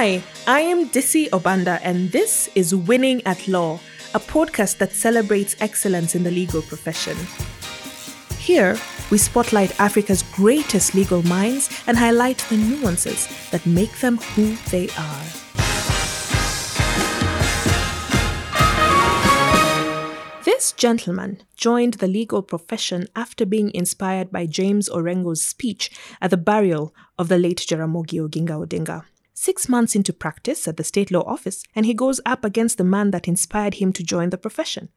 Hi, I am Dissy Obanda, and this is Winning at Law, a podcast that celebrates excellence in the legal profession. Here, we spotlight Africa's greatest legal minds and highlight the nuances that make them who they are. This gentleman joined the legal profession after being inspired by James Orengo's speech at the burial of the late Jaramogi Oginga Odinga. Six months into practice at the state law office, and he goes up against the man that inspired him to join the profession.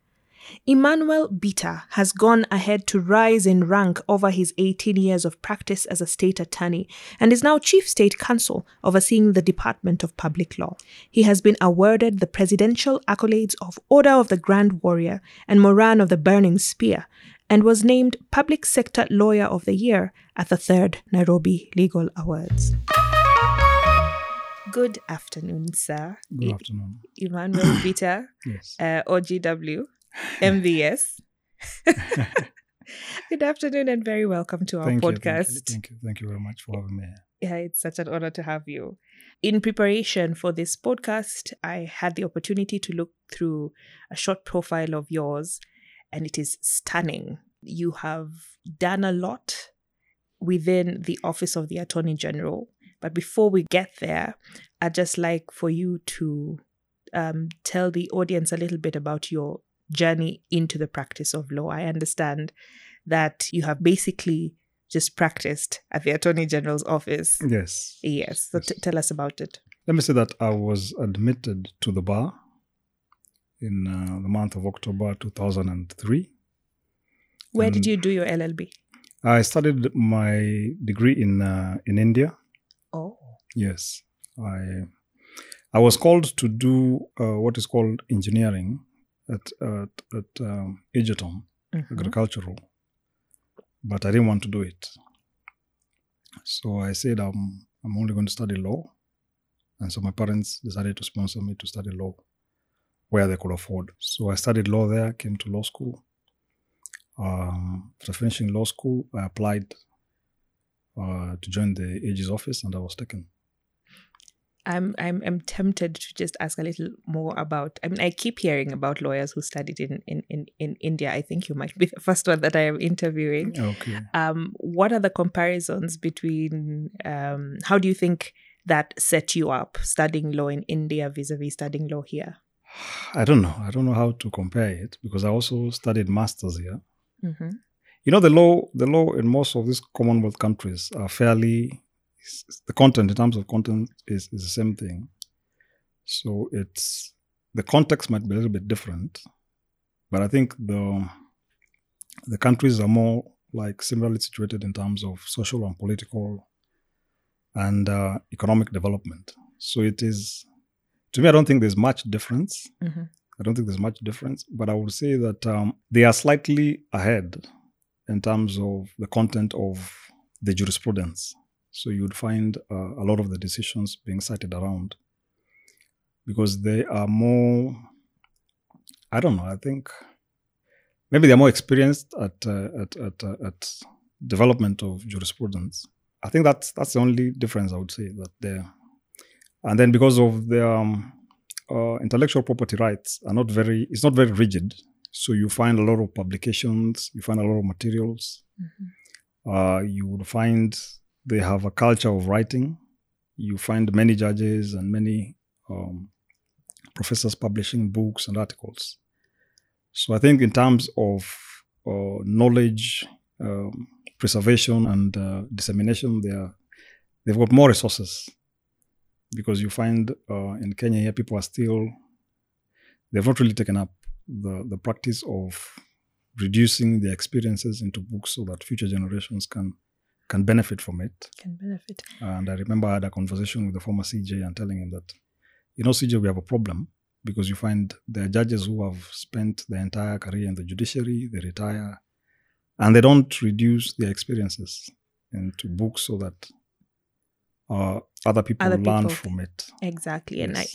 Emmanuel Bitta has gone ahead to rise in rank over his 18 years of practice as a state attorney and is now chief state counsel overseeing the Department of Public Law. He has been awarded the presidential accolades of Order of the Grand Warrior and Moran of the Burning Spear and was named Public Sector Lawyer of the Year at the third Nairobi Legal Awards. Good afternoon, sir. Good afternoon. Emmanuel Bitta, Yes. uh, OGW, MBS. Good afternoon and very welcome to our thank podcast. You, thank, you, thank you. Thank you very much for having me. Yeah, it's such an honor to have you. In preparation for this podcast, I had the opportunity to look through a short profile of yours, and it is stunning. You have done a lot within the Office of the Attorney General. But before we get there, I'd just like for you to um, tell the audience a little bit about your journey into the practice of law. I understand that you have basically just practiced at the Attorney General's office. Yes. Yes. So t- tell us about it. Let me say that I was admitted to the bar in uh, the month of October 2003. Where And- did you do your LLB? I studied my degree in uh, in India. Yes. I I was called to do uh, what is called engineering at at, at um, Egerton. Mhm. agricultural, but I didn't want to do it. So I said, um, I'm only going to study law. And so my parents decided to sponsor me to study law where they could afford. So I studied law there, came to law school. Um, after finishing law school, I applied uh, to join the AG's office and I was taken. I'm I'm I'm tempted to just ask a little more about I mean I keep hearing about lawyers who studied in in, in, in India. I think you might be the first one that I am interviewing. Okay. Um, what are the comparisons between um, how do you think that set you up studying law in India vis-a-vis studying law here? I don't know. I don't know how to compare it because I also studied masters here. Mm-hmm. you know the law the law in most of these commonwealth countries are fairly the content in terms of content is, is the same thing so it's the context might be a little bit different but i think the the countries are more like similarly situated in terms of social and political and uh, economic development so it is to me i don't think there's much difference Mm-hmm. I don't think there's much difference, but I would say that um, they are slightly ahead in terms of the content of the jurisprudence. So you would find uh, a lot of the decisions being cited around because they are more, I don't know, I think maybe they're more experienced at, uh, at, at, uh, at development of jurisprudence. I think that's that's the only difference I would say that there. And then because of the um, uh, intellectual property rights are not very it's not very rigid so you find a lot of publications you find a lot of materials Mm-hmm. uh, you would find they have a culture of writing. You find many judges and many um, professors publishing books and articles. So i think in terms of uh, knowledge um, preservation and uh, dissemination they are they've got more resources. Because you find uh, in Kenya here people are still they've not really taken up the the practice of reducing their experiences into books so that future generations can can benefit from it. Can benefit. And I remember I had a conversation with the former CJ and telling him that, you know, CJ, we have a problem because you find there are judges who have spent their entire career in the judiciary, they retire, and they don't reduce their experiences into books so that uh, other people Other learn people- from it. Exactly. And I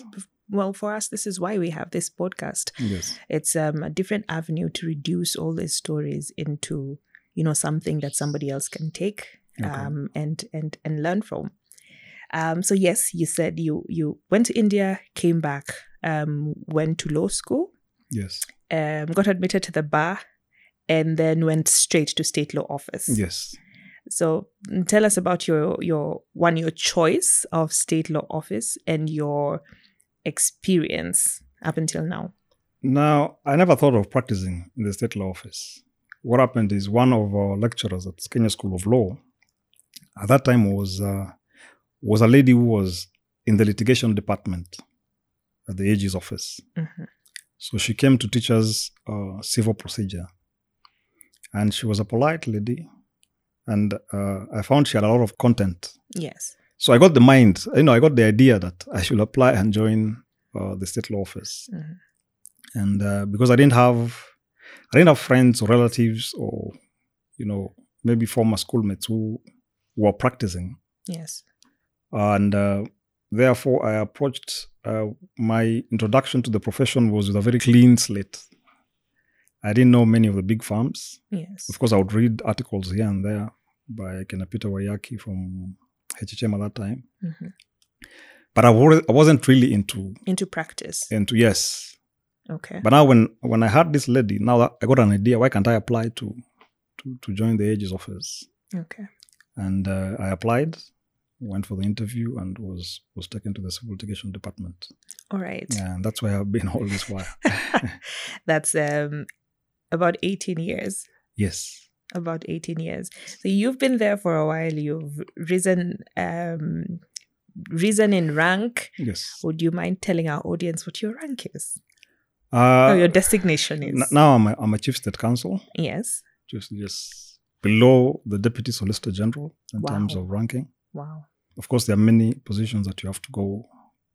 well for us this is why we have this podcast. Yes. it's um, a different avenue to reduce all these stories into you know something that somebody else can take Okay. um, and and and learn from Um, so yes, you said you you went to India, came back, um, went to law school, Yes. um, got admitted to the bar, and then went straight to state law office. Yes. So mm, tell us about your your one your choice of state law office and your experience up until now. Now, I never thought of practicing in the state law office. What happened is one of our lecturers at Kenya School of Law at that time was uh, was a lady who was in the litigation department at the AG's office. Mhm. So she came to teach us uh, civil procedure, and she was a polite lady, and uh, I found she had a lot of content. Yes. So I got the mind, you know, I got the idea that I should apply and join uh, the state law office. Mhm. And uh, because I didn't have, I didn't have friends or relatives or, you know, maybe former schoolmates who were practicing, Yes. and uh, therefore I approached. Uh, my introduction to the profession was with a very clean slate. I didn't know many of the big firms. Yes. Of course, I would read articles here and there by Kena Peter Wayaki from HHM at that time. Mhm. But I, I wasn't really into Into practice. into yes. Okay. But now when when I had this lady, now that I got an idea. Why can't I apply to to, to join the AG's office? Okay. And uh, I applied, went for the interview, and was was taken to the civil litigation department. All right. Yeah, and that's where I've been all this while. That's um about 18 years. yes. About 18 years. So you've been there for a while. You've risen um risen in rank. Yes. Would you mind telling our audience what your rank is? Uh, or your designation is? n- now I'm a, I'm a chief state counsel, yes. just just below the deputy solicitor general in terms of ranking. Wow. Of course, there are many positions that you have to go.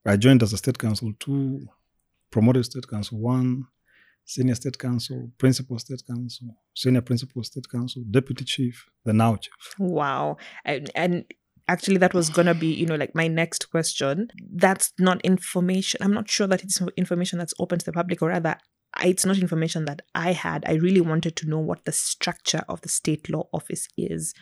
I joined as a state counsel two, promoted state counsel one, senior state counsel, principal state counsel, senior principal state counsel, deputy chief, the now chief. Wow. And, and actually, that was going to be, you know, like my next question. That's not information. I'm not sure that it's information that's open to the public, or rather, it's not information that I had. I really wanted to know what the structure of the state law office is,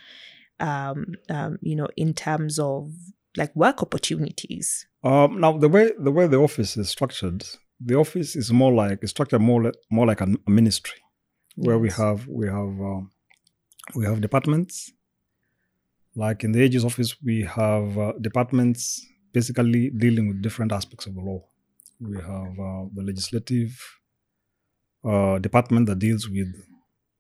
um, um, you know, in terms of like work opportunities. Um, now, the way the way the office is structured, the office is more like it's structured more li- more like a, a ministry, where we have we have um, we have departments. Like in the AG's office, we have uh, departments basically dealing with different aspects of the law. We have uh, the legislative uh, department that deals with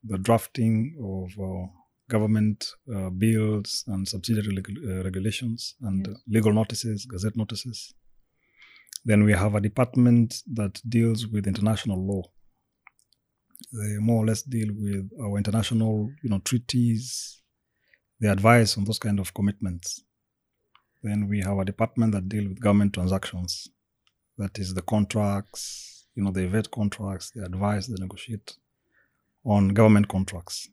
the drafting of uh, government uh, bills and subsidiary regu- uh, regulations and Yes. legal notices, gazette notices. Then we have a department that deals with international law. They more or less deal with our international, you know, treaties. They advise on those kind of commitments. Then we have a department that deal with government transactions. That is the contracts, you know, they vet contracts, they advise, they negotiate on government contracts,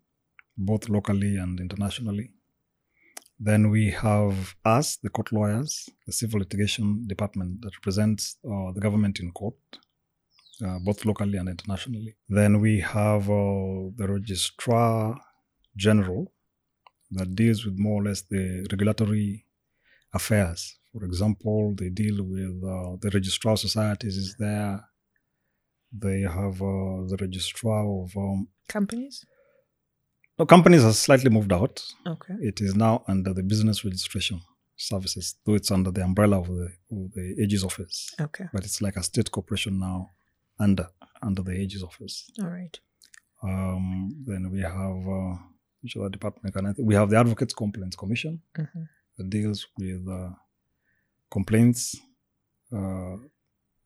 both locally and internationally. Then we have us, the court lawyers, the civil litigation department that represents uh, the government in court, uh, both locally and internationally. Then we have uh, the registrar general that deals with more or less the regulatory affairs. For example, they deal with uh, the registrar societies is there. They have uh, the registrar of um, Companies? no, companies have slightly moved out. Okay. It is now under the business registration services, though it's under the umbrella of the of the AG's office. Okay. But it's like a state corporation now under under the AG's office. All right. Um, then we have uh, which other department can I think? We have the Advocates Complaints Commission hmm that deals with uh, complaints uh,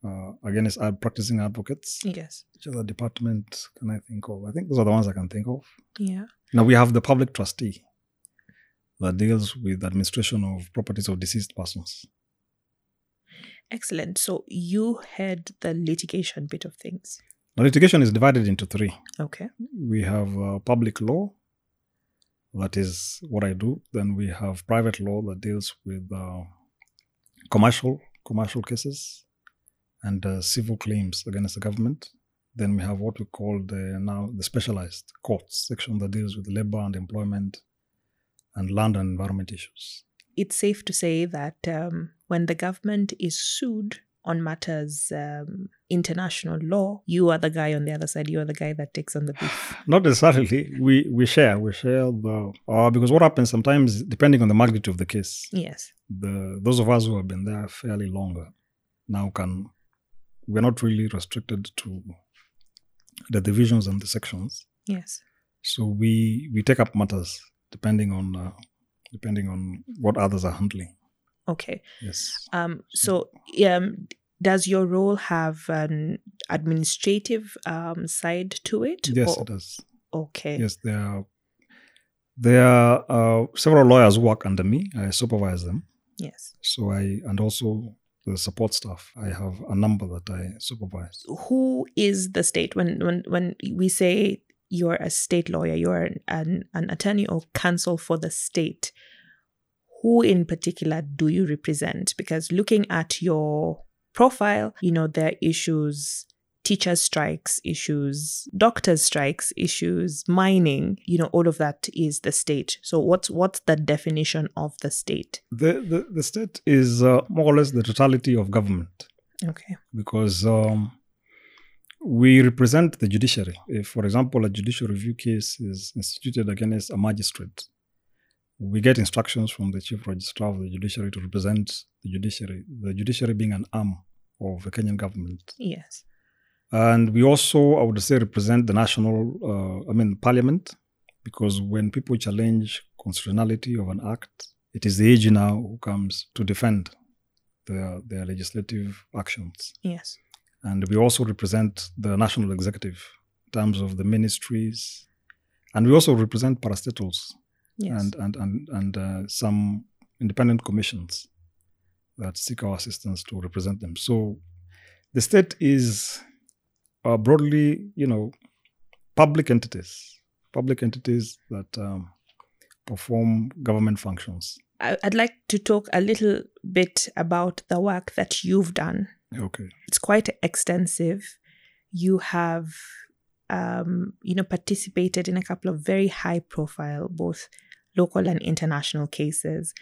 uh, against practicing advocates. Yes. Which other department can I think of? I think those are the ones I can think of. Yeah. Now we have the public trustee that deals with administration of properties of deceased persons. Excellent. So you had the litigation bit of things. Now litigation is divided into three. Okay. We have uh, public law, that is what I do. Then we have private law that deals with uh, commercial commercial cases and uh, civil claims against the government. Then we have what we call the now the specialized courts section that deals with labor and employment and land and environment issues. it's safe to say that um, when the government is sued on matters um, international law, you are the guy on the other side. You are the guy that takes on the beef. Not necessarily. We we share. We share the uh, because what happens sometimes, depending on the magnitude of the case, Yes. the those of us who have been there fairly longer now can we're not really restricted to the divisions and the sections. Yes. So we we take up matters depending on uh, depending on what others are handling. Okay. Yes. Um, so, um, does your role have an administrative um, side to it? Yes, or- it does. Okay. Yes, there are there are uh, several lawyers who work under me. I supervise them. Yes. So I and also the support staff. I have a number that I supervise. Who is the state when when when we say you're a state lawyer, you're an, an attorney or counsel for the state? Who in particular do you represent? Because looking at your profile, you know there are issues teachers strikes issues doctors strikes issues mining you know all of that is the state so what's what's the definition of the state The the, the state is uh, more or less the totality of government okay because um, we represent the judiciary. If, for example, a judicial review case is instituted against a magistrate, we get instructions from the chief registrar of the judiciary to represent the judiciary. The judiciary being an arm of the Kenyan government. yes And we also, I would say, represent the national, uh, I mean, parliament, because when people challenge constitutionality of an act, it is the AG now who comes to defend their, their legislative actions. yes And we also represent the national executive in terms of the ministries. And we also represent parastatals yes and, and, and, and uh, some independent commissions that seek our assistance to represent them. So the state is uh, broadly, you know, public entities, public entities that um, perform government functions. I'd like to talk a little bit about the work that you've done. Okay. It's quite extensive. You have, um, you know, participated in a couple of very high-profile, both local and international cases.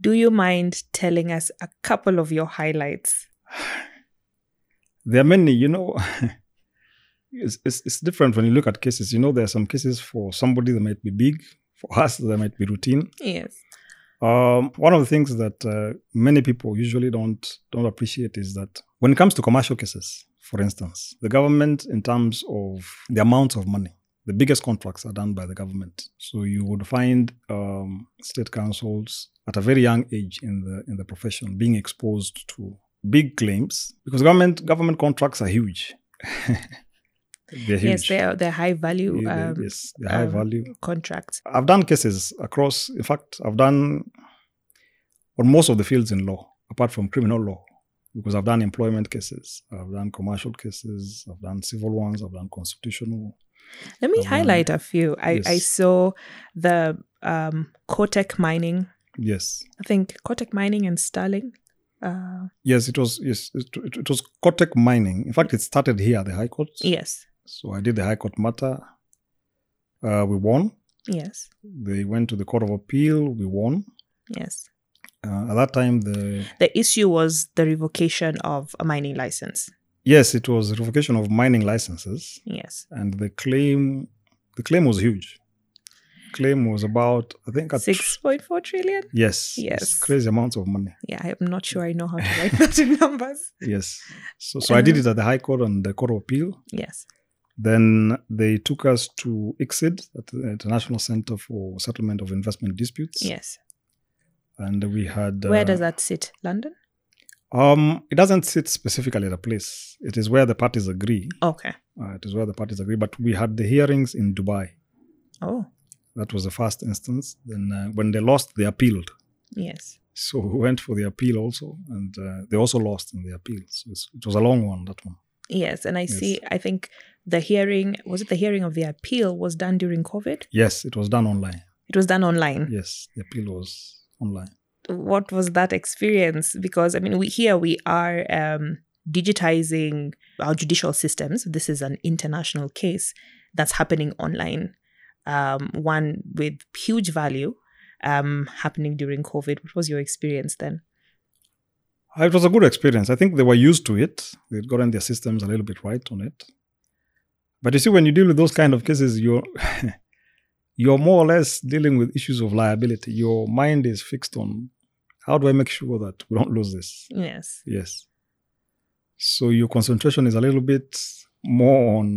Do you mind telling us a couple of your highlights? There are many, you know, it's, it's, it's different when you look at cases. You know, there are some cases for somebody that might be big, for us, that might be routine. Yes. Um, one of the things that uh, many people usually don't don't appreciate is that when it comes to commercial cases, for instance, the government, in terms of the amount of money, the biggest contracts are done by the government. So you would find um, state counsels at a very young age in the in the profession being exposed to big claims because government government contracts are huge. they're huge. Yes, they're they're high value. Yeah, um, yes, they're high um, value contracts. I've done cases across, in fact, I've done on most of the fields in law, apart from criminal law, because I've done employment cases, I've done commercial cases, I've done civil ones, I've done constitutional. Let me Um, highlight a few. I, I saw the um, mining. Yes. I think Cortec mining and Stirling. Uh, Yes, it was, yes, it, it, it was Cortec mining. In fact, it started here at the High Court. yes, So I did the High Court matter. Uh, we won. yes, They went to the Court of Appeal. We won. yes. Uh, at that time, the The issue was the revocation of a mining license. Yes, it was revocation of mining licenses. Yes, and the claim the claim was huge claim was about i think six point four trillion. yes Yes. crazy amounts of money Yeah, I'm not sure I know how to write that in numbers. yes so so i did it at the high court and the court of appeal Yes, then they took us to ICSID, at the International Center for Settlement of Investment Disputes. yes. And we had. Where uh, does that sit? London. Um, it doesn't sit specifically at a place. It is where the parties agree. Okay. Uh, it is where the parties agree. But we had the hearings in Dubai. Oh, That was the first instance. Then uh, when they lost, they appealed. yes. So we went for the appeal also, and uh, they also lost in the appeal. So it's, it was a long one, that one. Yes, and I Yes. see. I think the hearing was it the hearing of the appeal was done during COVID. Yes, it was done online. It was done online. Yes, the appeal was online. What was that experience? Because I mean, we here we are um, digitizing our judicial systems. This is an international case that's happening online. Um, one with huge value, um, happening during COVID. What was your experience then? Uh, It was a good experience. I think they were used to it. They'd gotten their systems a little bit right on it. But you see, when you deal with those kind of cases, you're you're more or less dealing with issues of liability. Your mind is fixed on how do I make sure that we don't lose this? Yes. Yes. So your concentration is a little bit more on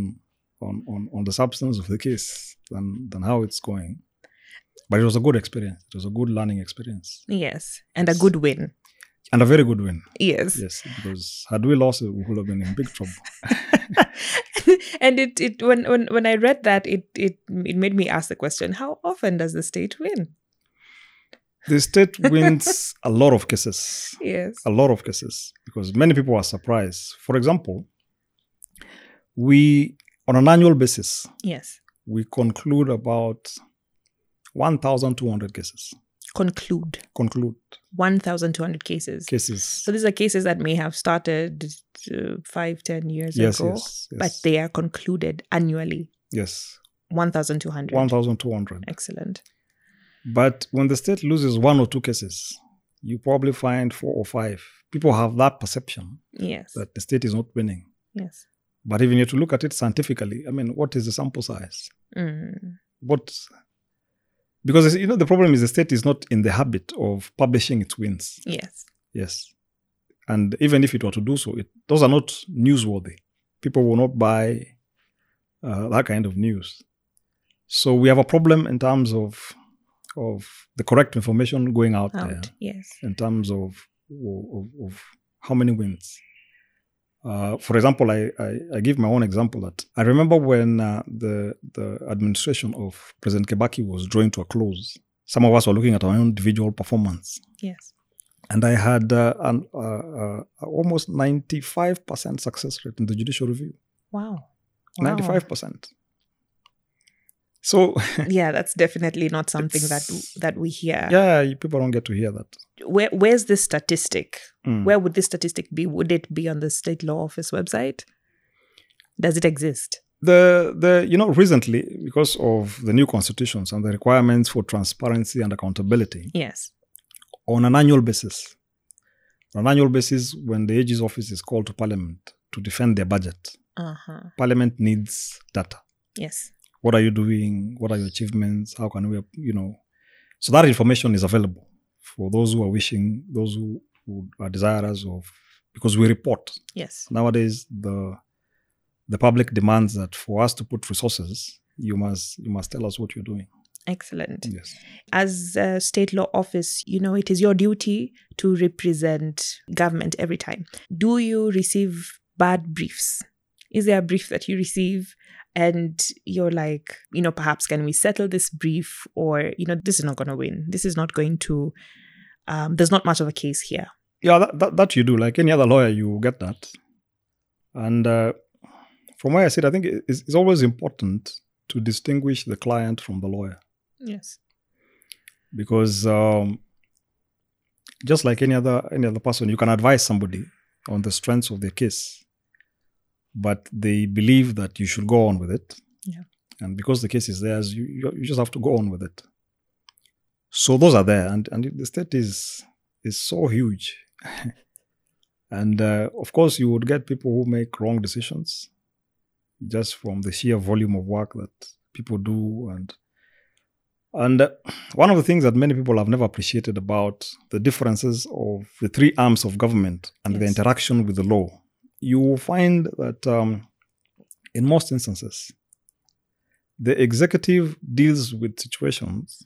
on on, on the substance of the case than than how it's going. But it was a good experience. It was a good learning experience Yes. And a good win. and a very good win. Yes. Yes, because had we lost it, we would have been in big trouble. and it, it when, when when I read that it it it made me ask the question, how often does the state win? The state wins a lot of cases, Yes. a lot of cases, because many people are surprised. For example, we on an annual basis Yes. we conclude about 1,200 cases. Conclude. Conclude 1,200 cases. cases. So these are cases that may have started uh, five, ten years yes, ago, yes, yes, but they are concluded annually. yes, 1,200. 1,200. Excellent. But when the state loses one or two cases, you probably find four or five. People have that perception Yes. that the state is not winning. yes. But even if you to look at it scientifically. I mean, what is the sample size? Mm. What? Because you know the problem is the state is not in the habit of publishing its wins. Yes. Yes, and even if it were to do so, it, those are not newsworthy. People will not buy uh, that kind of news. So we have a problem in terms of of the correct information going out, there Yes. in terms of of, of how many wins. Uh, for example, I, I, I give my own example that I remember when uh, the the administration of President Kibaki was drawing to a close. Some of us were looking at our own individual performance, Yes. and I had uh, an uh, uh, almost ninety five percent success rate in the judicial review. Wow. Wow. Ninety five percent. So yeah, that's definitely not something that that we hear. yeah, people don't get to hear that. Where where's this statistic? Mm. Where would this statistic be? Would it be on the state law office website? Does it exist? the the you know recently because of the new constitutions and the requirements for transparency and accountability Yes. on an annual basis on an annual basis when the AG's office is called to parliament to defend their budget Uh-huh. parliament needs data Yes. What are you doing what are your achievements how can we you know so that information is available for those who are wishing those who, who are desirous of because we report Yes. nowadays the the public demands that for us to put resources you must you must tell us what you're doing Excellent. yes As a state law office, you know, it is your duty to represent government every time. Do you receive bad briefs? Is there a brief that you receive and you're like, you know, perhaps can we settle this brief or, you know, this is not going to win. This is not going to, um, there's not much of a case here. yeah that, that, that you do like any other lawyer you get that and uh, from where i sit i think it's, it's always important to distinguish the client from the lawyer Yes. because um, just like any other any other person you can advise somebody on the strengths of their case but they believe that you should go on with it. Yeah. and because the case is theirs you, you just have to go on with it. So those are there and and the state is is so huge. And uh, of course you would get people who make wrong decisions just from the sheer volume of work that people do and and uh, one of the things that many people have never appreciated about the differences of the three arms of government and the interaction with the law, you will find that um, in most instances, the executive deals with situations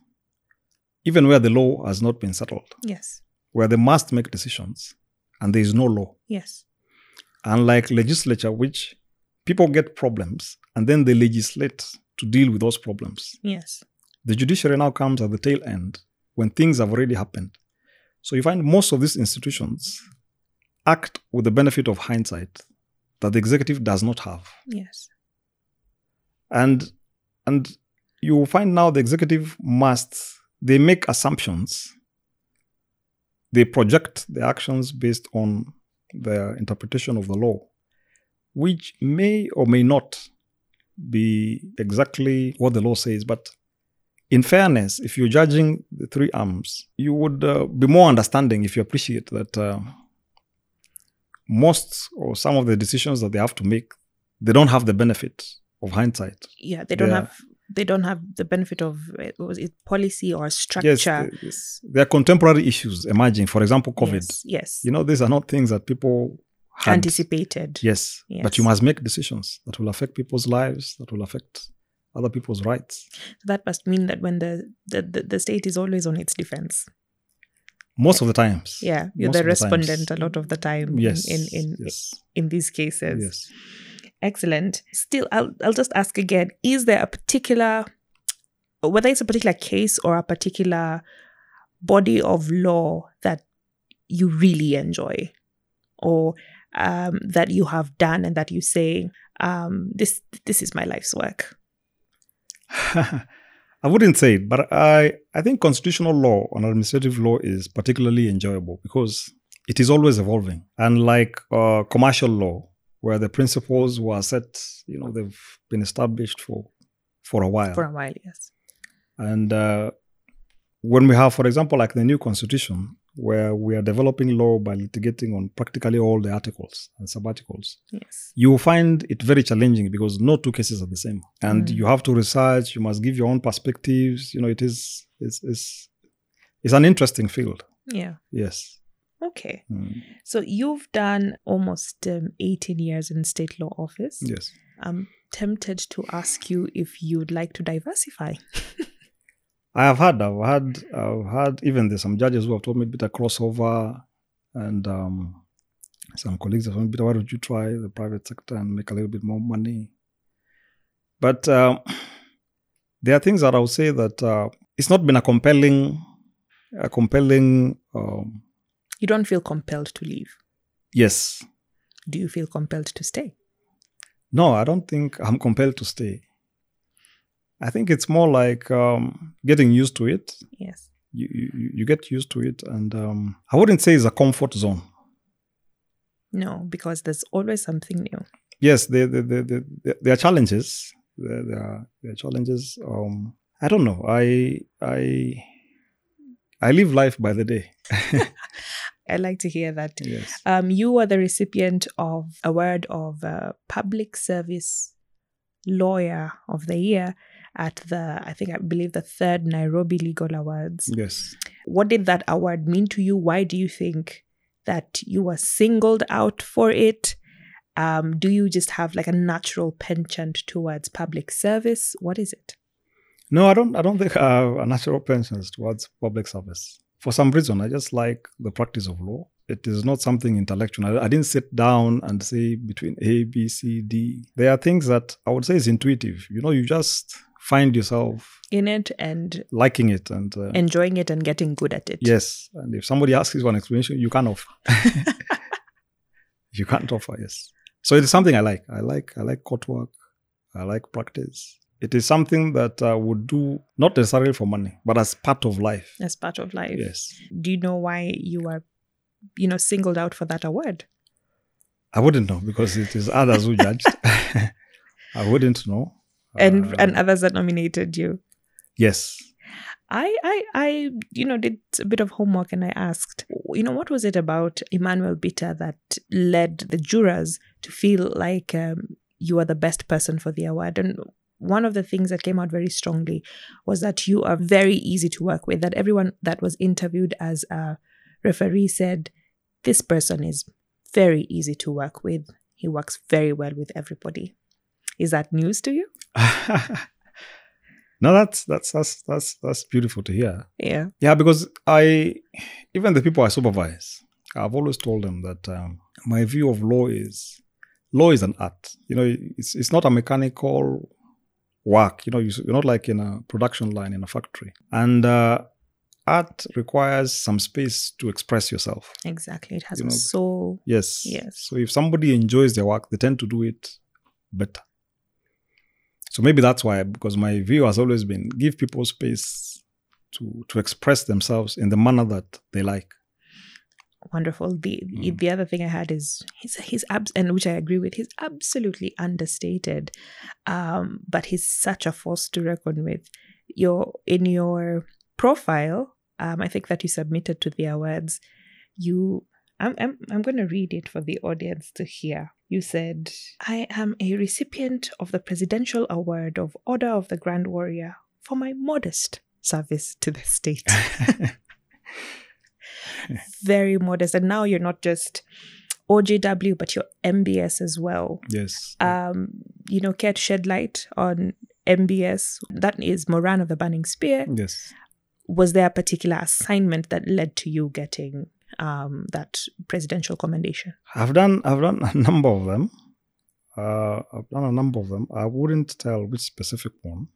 even where the law has not been settled, Yes. where they must make decisions and there is no law. Yes. Unlike legislature, which people get problems and then they legislate to deal with those problems. Yes. The judiciary now comes at the tail end when things have already happened. So you find most of these institutions act with the benefit of hindsight that the executive does not have. Yes. And and you will find now the executive must they make assumptions. They project their actions based on their interpretation of the law, which may or may not be exactly what the law says, but in fairness, if you're judging the three arms, you would uh, be more understanding if you appreciate that uh, most or some of the decisions that they have to make, they don't have the benefit of hindsight. Yeah, they don't Yeah. have they don't have the benefit of eh, what was it policy or structure. Yes, th- yes, there are contemporary issues emerging. For example, COVID. Yes, yes. You know, these are not things that people had. anticipated. Yes, but you must make decisions that will affect people's lives, that will affect other people's rights. So That must mean that when the, the, the, the state is always on its defense. Most of the times. Yeah, you're Most the of the times. respondent a lot of the time Yes. in, in, in, yes. in these cases. Yes. Excellent. Still, I'll, I'll just ask again is there a particular, whether it's a particular case or a particular body of law that you really enjoy or um, that you have done and that you say, um, this, this is my life's work? I wouldn't say it, but I, I think constitutional law and administrative law is particularly enjoyable because it is always evolving. Unlike uh, commercial law, where the principles were set, you know, they've been established for for a while. For a while, yes. And uh, when we have, for example, like the new constitution, where we are developing law by litigating on practically all the articles and sub-articles, Yes. you will find it very challenging because no two cases are the same, and Mm. you have to research. You must give your own perspectives. You know, it is it's it's, it's an interesting field. Yeah. Yes. Okay. Mm. So you've done almost um, 18 years in state law office. Yes. I'm tempted to ask you if you'd like to diversify. I have had, I've had, I've had even there's some judges who have told me a bit of crossover, and um, some colleagues have told me, "Bitta, why don't you try the private sector and make a little bit more money?" But um, there are things that I would say that uh, it's not been a compelling, a compelling. Um, You don't feel compelled to leave. yes, Do you feel compelled to stay? no, I don't think I'm compelled to stay. I think it's more like um, getting used to it. Yes. you, you you get used to it and um, i wouldn't say it's a comfort zone No, because there's always something new. yes there, there, there, there, are challenges there, there, are, there are challenges um, i don't know i i i live life by the day I like to hear that. yes Um, you were the recipient of a award of uh, Public Service Lawyer of the Year at the, I think, I believe the third Nairobi Legal Awards. yes What did that award mean to you? Why do you think that you were singled out for it? Um, do you just have like a natural penchant towards public service? What is it? no i don't i don't think i have a natural penchant towards public service for some reason i just like the practice of law it is not something intellectual I, I didn't sit down and say between a b c d there are things that i would say is intuitive you know you just find yourself In it and liking it and uh, enjoying it and getting good at it. yes and if somebody asks you for an explanation you can't offer. You can't offer yes. So it is something i like. I like i like court work. I like practice. It is something that i would do not necessarily for money but as part of life. As part of life. yes. Do you know why you were, you know, singled out for that award? i wouldn't know because it is others who judged. I wouldn't know And Uh, and others that nominated you. yes I, I, I, you know, did a bit of homework and I asked, you know, what was it about Emmanuel Bitta that led the jurors to feel like um, you are the best person for the award? And one of the things that came out very strongly was that you are very easy to work with. That everyone that was interviewed as a referee said, this person is very easy to work with. He works very well with everybody. Is that news to you? no that's that's that's that's that's beautiful to hear Yeah. Yeah, because I, even the people I supervise, I've always told them that um, my view of law is law is an art. You know, it's it's not a mechanical work. You know, you- you're not like in a production line in a factory, and uh, art requires some space to express yourself. Exactly. It has You a soul. Yes. Yes. So if somebody enjoys their work, they tend to do it better. So maybe that's why, because my view has always been give people space to to express themselves in the manner that they like. wonderful. The Mm. the other thing I had is he's he's abs and which I agree with. He's absolutely understated, um, but he's such a force to reckon with. your in your profile, um, I think that you submitted to the awards, you I'm I'm I'm going to read it for the audience to hear. You said, "I am a recipient of the Presidential Award of Order of the Grand Warrior for my modest service to the state." Very modest, and now you're not just OGW, but you're MBS as well. Yes. Um, you know, care to shed light on MBS. That is Moran of the Burning Spear. yes. Was there a particular assignment that led to you getting um, that presidential commendation? I've done I've done a number of them. Uh, I've done a number of them. I wouldn't tell which specific one,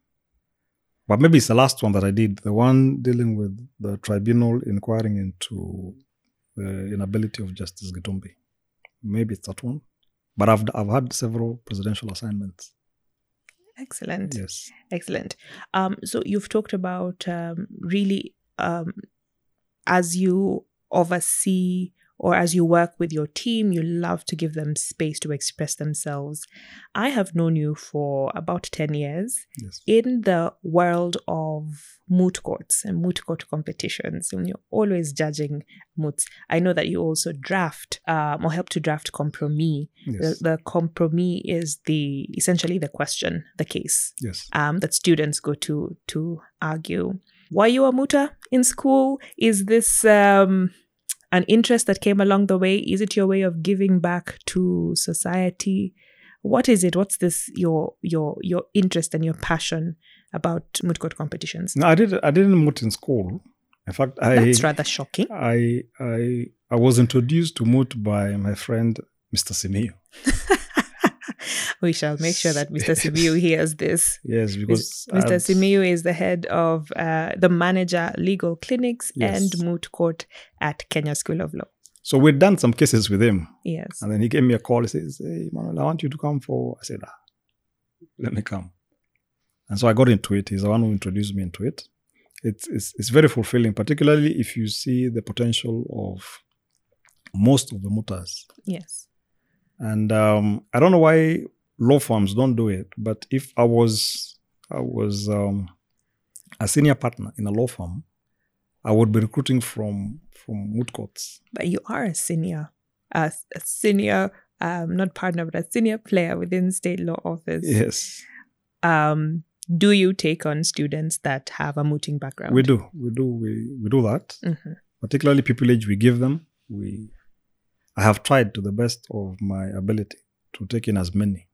but maybe it's the last one that I did. The one dealing with the tribunal inquiring into the inability of Justice Chitembwe. Maybe it's that one. But I've I've had several presidential assignments. Excellent. Yes. Excellent. Um, so you've talked about um, really um, as you oversee or as you work with your team, you love to give them space to express themselves. I have known you for about 10 years Yes. in the world of moot courts and moot court competitions. And you're always judging moots. I know that you also draft um, or help to draft compromis. Yes. The, the compromis is the essentially the question, the case yes. um, that students go to to argue. Were you a mooter in school? Is this um, an interest that came along the way? Is it your way of giving back to society? What is it? What's this your your your interest and your passion about moot court competitions? No, I did. I didn't moot in school. In fact, I That's rather shocking. I I I was introduced to moot by my friend Mr. Simiyu. we shall make sure that Mr. Simiyu hears this. Yes, because Mr. I've- is the head of uh, the manager legal clinics Yes. and moot court at Kenya School of Law. So we'd done some cases with him, Yes. and then he gave me a call. He says, "Hey, Manuel, I want you to come for." I said, ah, "Let me come." And so I got into it. He's the one who introduced me into it. It's it's, it's very fulfilling, particularly if you see the potential of most of the mooters. Yes. And um, I don't know why law firms don't do it, but if I was I was um, a senior partner in a law firm, I would be recruiting from from moot courts. But you are a senior, a, a senior, um, not partner, but a senior player within state law office. Yes, Um, do you take on students that have a mooting background? we do, we do, we we do that. Mhm. Particularly pupillage, we give them. We, I have tried to the best of my ability to take in as many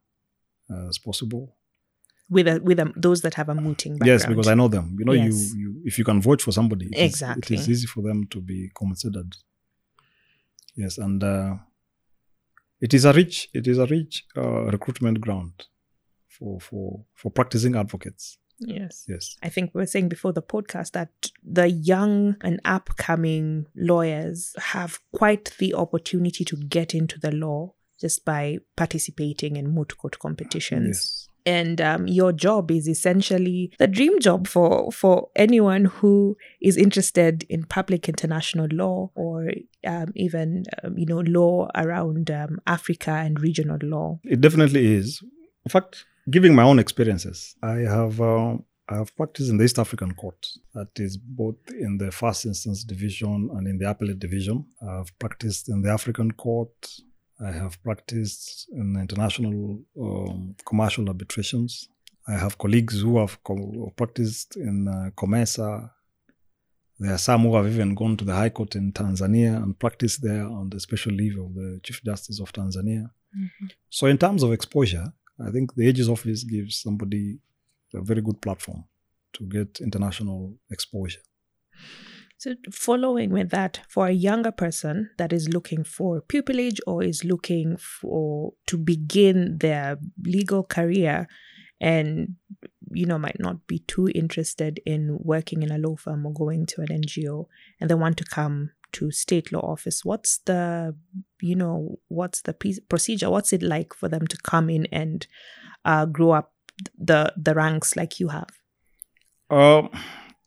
as possible. With a, with a, those that have a mooting background. Yes, because I know them. You know, Yes. you, you if you can vote for somebody, it is- Exactly. it is easy for them to be considered. Yes, and uh, it is a rich it is a rich uh, recruitment ground for for for practicing advocates. Yes. Yes, I think we were saying before the podcast that the young and upcoming lawyers have quite the opportunity to get into the law just by participating in moot court competitions. yes, And um, your job is essentially the dream job for for anyone who is interested in public international law or um, even um, you know law around um, Africa and regional law. it definitely is. In fact, giving my own experiences, I have uh, I have practiced in the East African Court. That is both in the first instance division and in the appellate division. I've practiced in the African Court. I have practiced in international um, commercial arbitrations. I have colleagues who have co- practiced in uh, COMESA. There are some who have even gone to the High Court in Tanzania and practiced there on the special leave of the Chief Justice of Tanzania. So, in terms of exposure, I think the AG's Office gives somebody a very good platform to get international exposure. So, following with that, for a younger person that is looking for pupillage or is looking for to begin their legal career and you know might not be too interested in working in a law firm or going to an NGO and they want to come to state law office what's the you know what's the procedure? What's it like for them to come in and uh, grow up the the ranks like you have? Um,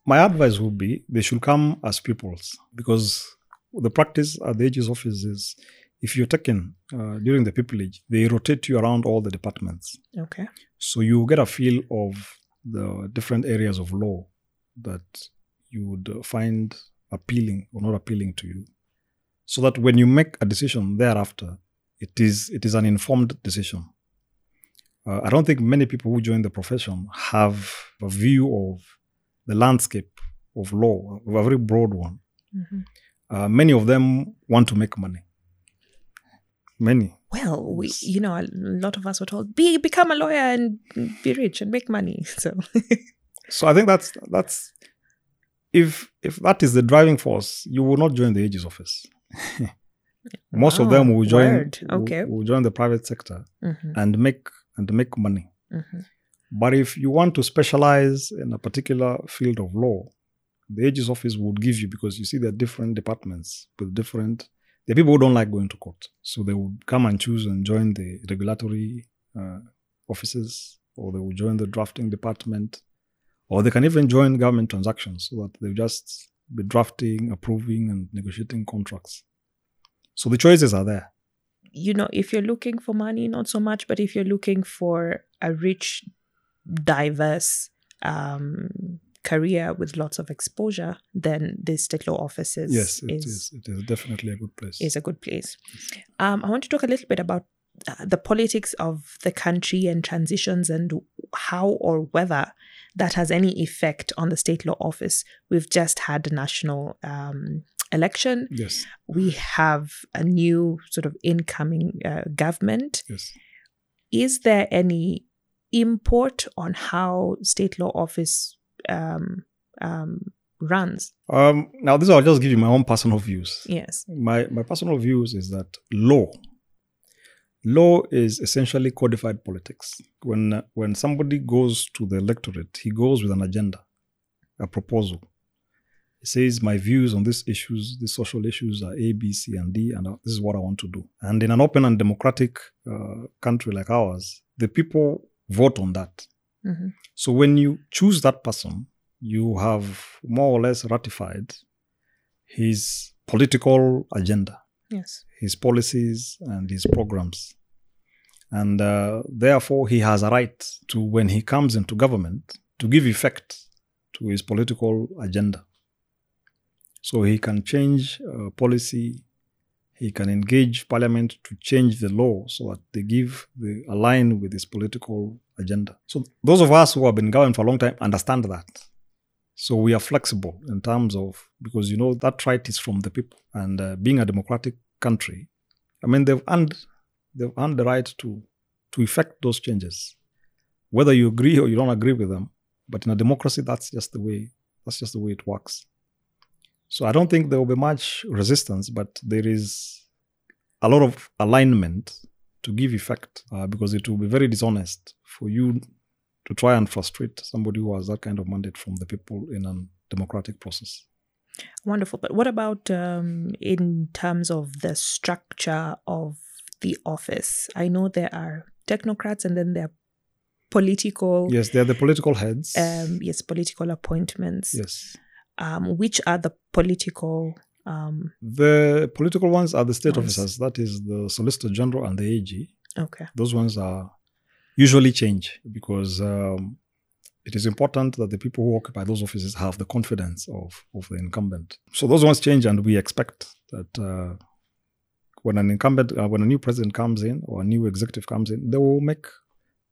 my advice would be they should come as pupils because the practice at the AG's Office is if you're taken uh, during the pupillage, they rotate you around all the departments. okay So you get a feel of the different areas of law that you would find appealing or not appealing to you, so that when you make a decision thereafter, it is it is an informed decision. Uh, I don't think many people who join the profession have a view of the landscape of law, a very broad one. Mhm. Uh, many of them want to make money. Many. Well, we, you know, a lot of us were told, be become a lawyer and be rich and make money. So, So I think that's that's if if that is the driving force, you will not join the AG's office. Most of them will join word. will- Okay. will join the private sector Mhm, and make and make money. mhm. But if you want to specialize in a particular field of law, the AG's office would give you because you see there are different departments with different. The people who don't like going to court, so they would come and choose and join the regulatory uh, offices, or they will join the drafting department, or they can even join government transactions, so that they just be drafting, approving, and negotiating contracts. So the choices are there. you know, if you're looking for money, not so much, but if you're looking for a rich, diverse um, career with lots of exposure, then the state law offices yes, it is, is. It is definitely a good place. is a good place. Um, I want to talk a little bit about uh, the politics of the country and transitions and how or whether that has any effect on the state law office. We've just had a national um, election. Yes, We have a new sort of incoming uh, government. yes. Is there any import on how state law office um, um, runs? Um, now, this I'll just give you my own personal views. Yes. My my personal views is that law, law is essentially codified politics. When when somebody goes to the electorate, he goes with an agenda, a proposal. He says, "My views on these issues, these social issues, are A, B, C, and D, and uh, this is what I want to do." And in an open and democratic uh, country like ours, the people vote on that. Mhm. So when you choose that person, you have more or less ratified his political agenda, Yes. his policies, and his programs. And uh, therefore, he has a right to, when he comes into government, to give effect to his political agenda. So he can change uh, policy, he can engage parliament to change the law so that they give the align with his political agenda. So those of us who have been government for a long time understand that. So we are flexible in terms of because you know that right is from the people, and uh, being a democratic country, I mean they've earned they've earned the right to to effect those changes, whether you agree or you don't agree with them. But in a democracy, that's just the way that's just the way it works. So I don't think there will be much resistance, but there is a lot of alignment to give effect uh, because it will be very dishonest for you to try and frustrate somebody who has that kind of mandate from the people in a democratic process. Wonderful. But what about um, in terms of the structure of the office? I know there are technocrats and then there are political, Yes, they're the political heads. um, yes, political appointments. yes. Um, which are the political? Um, The political ones are the state Ones. officers, that is the Solicitor General and the AG. okay. Those ones are usually change because um, it is important that the people who occupy those offices have the confidence of, of the incumbent. So those ones change, and we expect that uh, when an incumbent, uh, when a new president comes in or a new executive comes in, they will make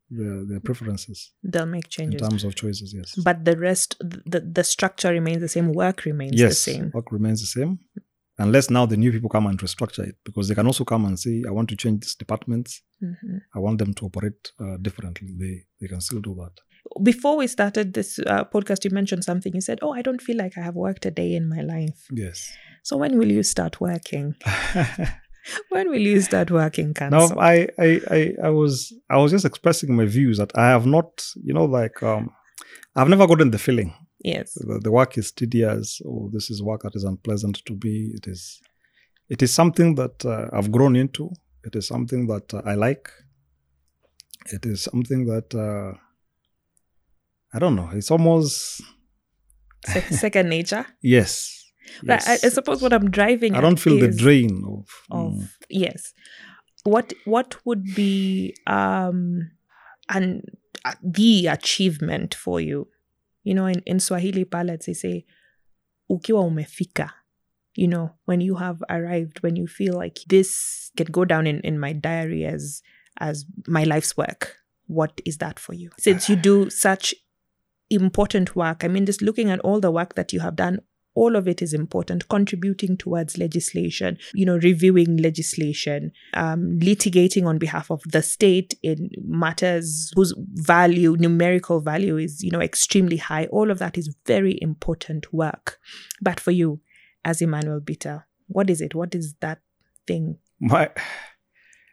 their, their preferences They'll make changes in terms of choices. Yes. But the rest, the, the structure remains the same. Work remains the same. work remains the same. Unless now the new people come and restructure it, because they can also come and say, "I want to change this department. Mhm. I want them to operate uh, differently." They they can still do that. Before we started this uh, podcast, you mentioned something. You said, "Oh, I don't feel like I have worked a day in my life." Yes. So when will you start working? When will you start working, no, I, I I I was I was just expressing my views that I have not, you know, like um, I've never gotten the feeling yes. the, the work is tedious or this is work that is unpleasant to be. It is it is something that uh, I've grown into. It is something that uh, I like. It is something that uh, I don't know. It's almost Se- second nature. yes. But I, I suppose what I'm driving I don't feel the drain of, of mm, yes. What what would be um and uh, the achievement for you? You know, in, in Swahili ballads, they say, ukiwa umefika. You know, when you have arrived, when you feel like this can go down in, in my diary as as my life's work. What is that for you? Since you do such important work, I mean, just looking at all the work that you have done, all of it is important, contributing towards legislation, you know, reviewing legislation, um, litigating on behalf of the state in matters whose value, numerical value is, you know, extremely high. All of that is very important work. But for you, as Emmanuel Bitta, what is it? What is that thing? My,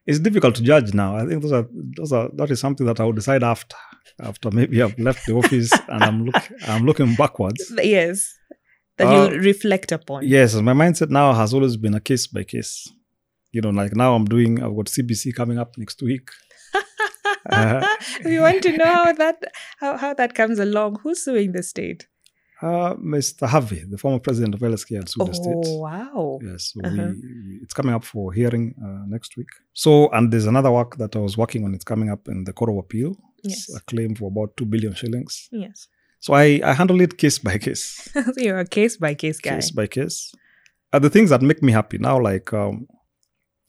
it's difficult to judge now. I think those are those are that is something that I will decide after after maybe I've left the office and I'm look I'm looking backwards. Yes. That Uh, you reflect upon. Yes, my mindset now has always been a case by case. You know, like now I'm doing I've got CBC coming up next week. Uh, we want to know how that how, how that comes along. Who's suing the state? uh, Mr. Havi, the former president of LSK and Suda Oh State. Oh, wow. Yes, so Uh-huh. we, it's coming up for hearing uh, next week. So, and there's another work that I was working on. It's coming up in the Court of Appeal. It's Yes. a claim for about two billion shillings. Yes. So I, I handle it case by case, so you're a case by case guy. case by case. Are the things that make me happy now, like um,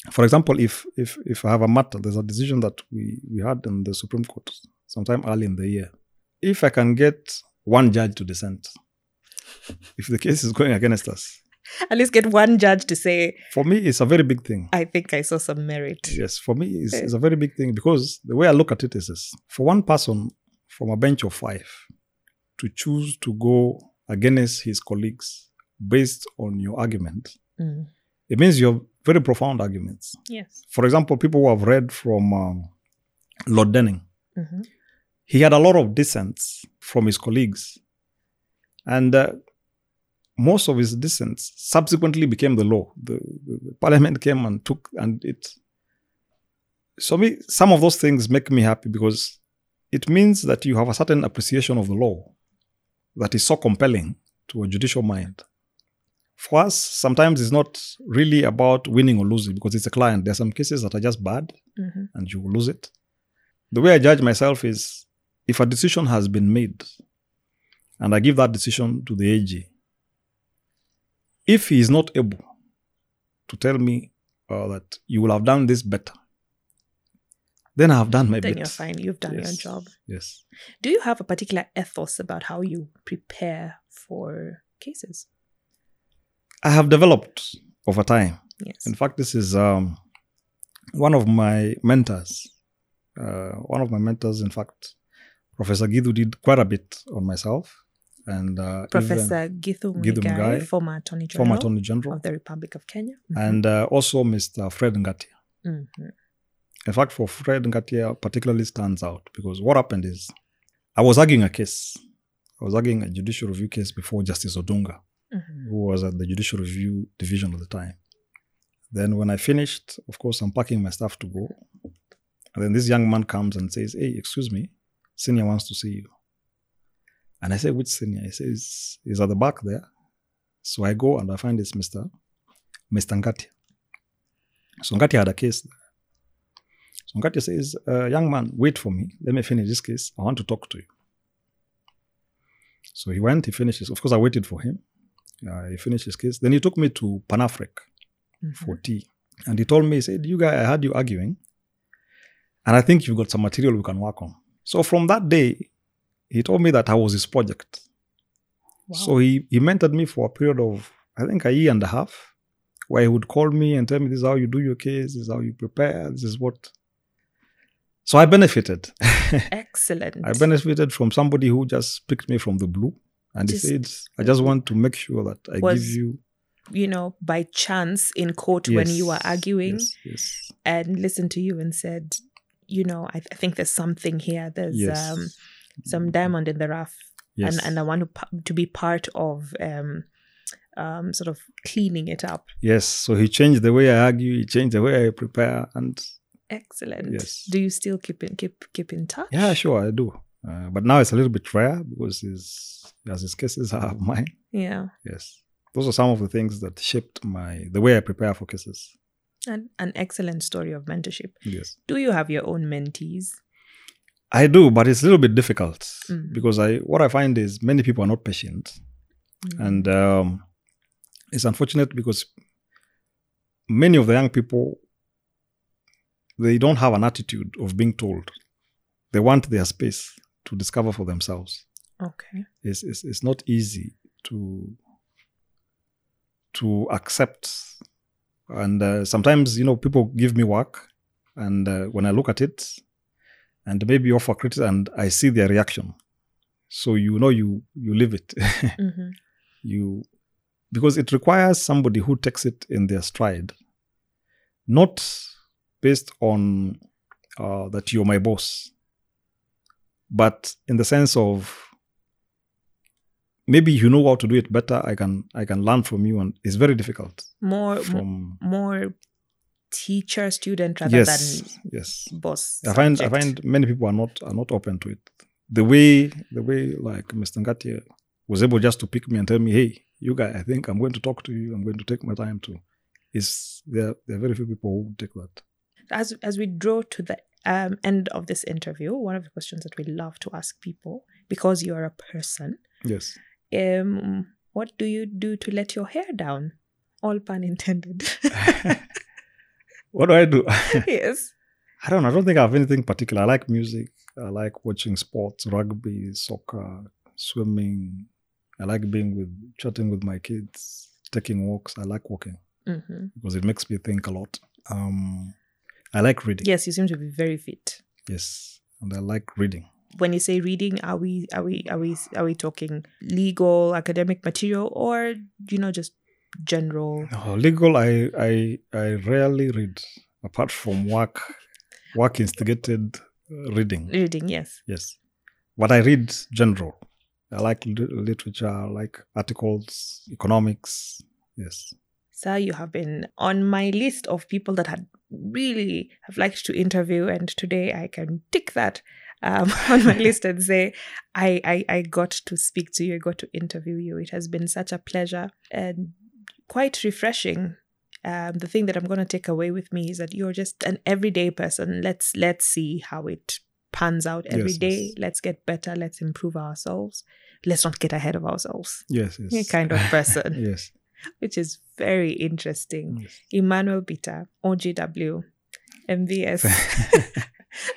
for example, if if if I have a matter, there's a decision that we we had in the Supreme Court sometime early in the year. If I can get one judge to dissent, if the case is going against us, At least get one judge to say, for me, it's a very big thing. I think I saw some merit. Yes, for me, it's, it's a very big thing because the way I look at it is this for one person from a bench of five to choose to go against his colleagues based on your argument, Mm. it means you have very profound arguments. Yes. For example, people who have read from um, Lord Denning, hmm he had a lot of dissents from his colleagues. And uh, most of his dissents subsequently became the law. The, the, the parliament came and took, and it. So, me, some of those things make me happy because it means that you have a certain appreciation of the law that is so compelling to a judicial mind. For us, sometimes it's not really about winning or losing because it's a client. There are some cases that are just bad hmm and you will lose it. The way I judge myself is if a decision has been made and I give that decision to the AG, if he is not able to tell me uh, that you will have done this better, then I have done my Then bit. you're fine. You've done your job. Yes. Do you have a particular ethos about how you prepare for cases? I have developed over time. Yes. In fact, this is um, one of my mentors. Uh, one of my mentors, in fact, Professor Githu did quite a bit on myself. And uh, Professor Githu Githu Muigai, former Attorney General former Attorney General, of the Republic of Kenya. and uh, also Mr. Fred Ngatia. Mhm. In fact, for Fred Ngatia, particularly stands out because what happened is I was arguing a case. I was arguing a judicial review case before Justice Odunga, Mhm. who was at the judicial review division at the time. Then, when I finished, of course, I'm packing my stuff to go. And then this young man comes and says, Hey, excuse me, senior wants to see you. And I say, Which senior? He says, He's at the back there. So I go and I find this Mr. Mr. Ngatia. So Ngatia had a case Ngatia says, uh, Young man, wait for me. Let me finish this case. I want to talk to you. So he went, he finished his, of course, I waited for him. Uh, he finished his case. Then he took me to Panafric Mhm. for tea. And he told me, he said, You guys, I had you arguing. And I think you've got some material we can work on. So from that day, he told me that I was his project. Wow. So he, he mentored me for a period of, I think, a year and a half, where he would call me and tell me, This is how you do your case, this is how you prepare, this is what. So I benefited. Excellent. I benefited from somebody who just picked me from the blue. And Just- he said, I just want to make sure that I Was- give you. you know, by chance in court when you were arguing Yes, yes, and listened to you and said, you know, I, I think there's something here. There's yes. um, some diamond in the rough, yes. and and I want to pa- to be part of um, um, sort of cleaning it up. Yes, so he changed the way I argue, he changed the way I prepare, and Excellent. Yes. Do you still keep in keep keep in touch? yeah, sure, I do. Uh, but now it's a little bit rare because his, as his cases are mine. Yeah. Yes, those are some of the things that shaped my the way I prepare for cases. And an excellent story of mentorship. Yes, Do you have your own mentees? I do, but it's a little bit difficult Mm. because I what I find is many people are not patient, Mm. and um, it's unfortunate because many of the young people they don't have an attitude of being told. They want their space to discover for themselves. Okay. It's it's, it's not easy to to accept, and uh, sometimes you know people give me work, and uh, when I look at it, and maybe offer criticism, and I see their reaction, so you know you you live it. hmm you because it requires somebody who takes it in their stride not based on uh, that you're my boss. But in the sense of maybe you know how to do it better i can i can learn from you and it's very difficult. More, from more teacher student rather yes yes. than boss. i find i find many people are not are not open to it. The way the way like mr ngatia was able just to pick me and tell me hey you guy i think i'm going to talk to you. I'm going to take my time to is there there are very few people who take that as as we draw to the um, end of this interview, one of the questions that we love to ask people, because you are a person, yes. um, what do you do to let your hair down? All pun intended. what do i do? Yes. i don't know. I don't think i have anything particular. I like music. I like watching sports rugby soccer swimming. I like being with chatting with my kids taking walks. I like walking hmm because it makes me think a lot. Um i like reading Yes, you seem to be very fit. yes and i like reading When you say reading, are we are we are we are we talking legal academic material or you know just general? Oh, legal, I, I I rarely read apart from work work instigated uh, reading. Reading, yes. Yes, but I read general. I like literature. I like articles, economics. Yes. Sir, you have been on my list of people that had really have liked to interview, and today I can tick that um, on my list and say I, I I got to speak to you, I got to interview you. It has been such a pleasure and quite refreshing. Um, the thing that I'm going to take away with me is that you're just an everyday person. Let's let's see how it pans out every Yes, day. yes. Let's get better. Let's improve ourselves. Let's not get ahead of ourselves. Yes. You're Yes. kind of person yes. Which is very interesting. yes. Emmanuel Bitta, OGW, MBS,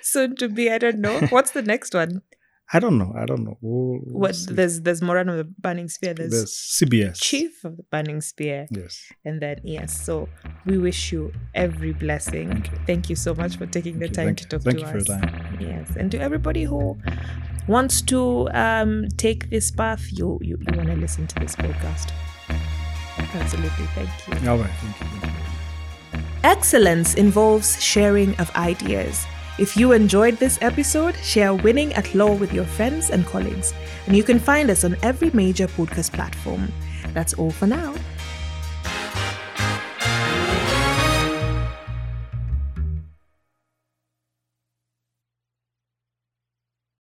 soon to be. I don't know. What's the next one? I don't know. I don't know. We'll, we'll What see. there's there's Moran of the Burning Spear. There's, There's CBS. Chief of the Burning Spear, Yes. and then yes. So we wish you every blessing. Thank you. Thank you so much for taking the Thank you. time Thank to talk Thank to you us. for your time. Yes, and to everybody who wants to um, take this path, you you, you want to listen to this podcast. Absolutely, thank you. All right. Thank you. Thank you. Excellence involves sharing of ideas. If you enjoyed this episode, share Winning at Law with your friends and colleagues. And you can find us on every major podcast platform. That's all for now.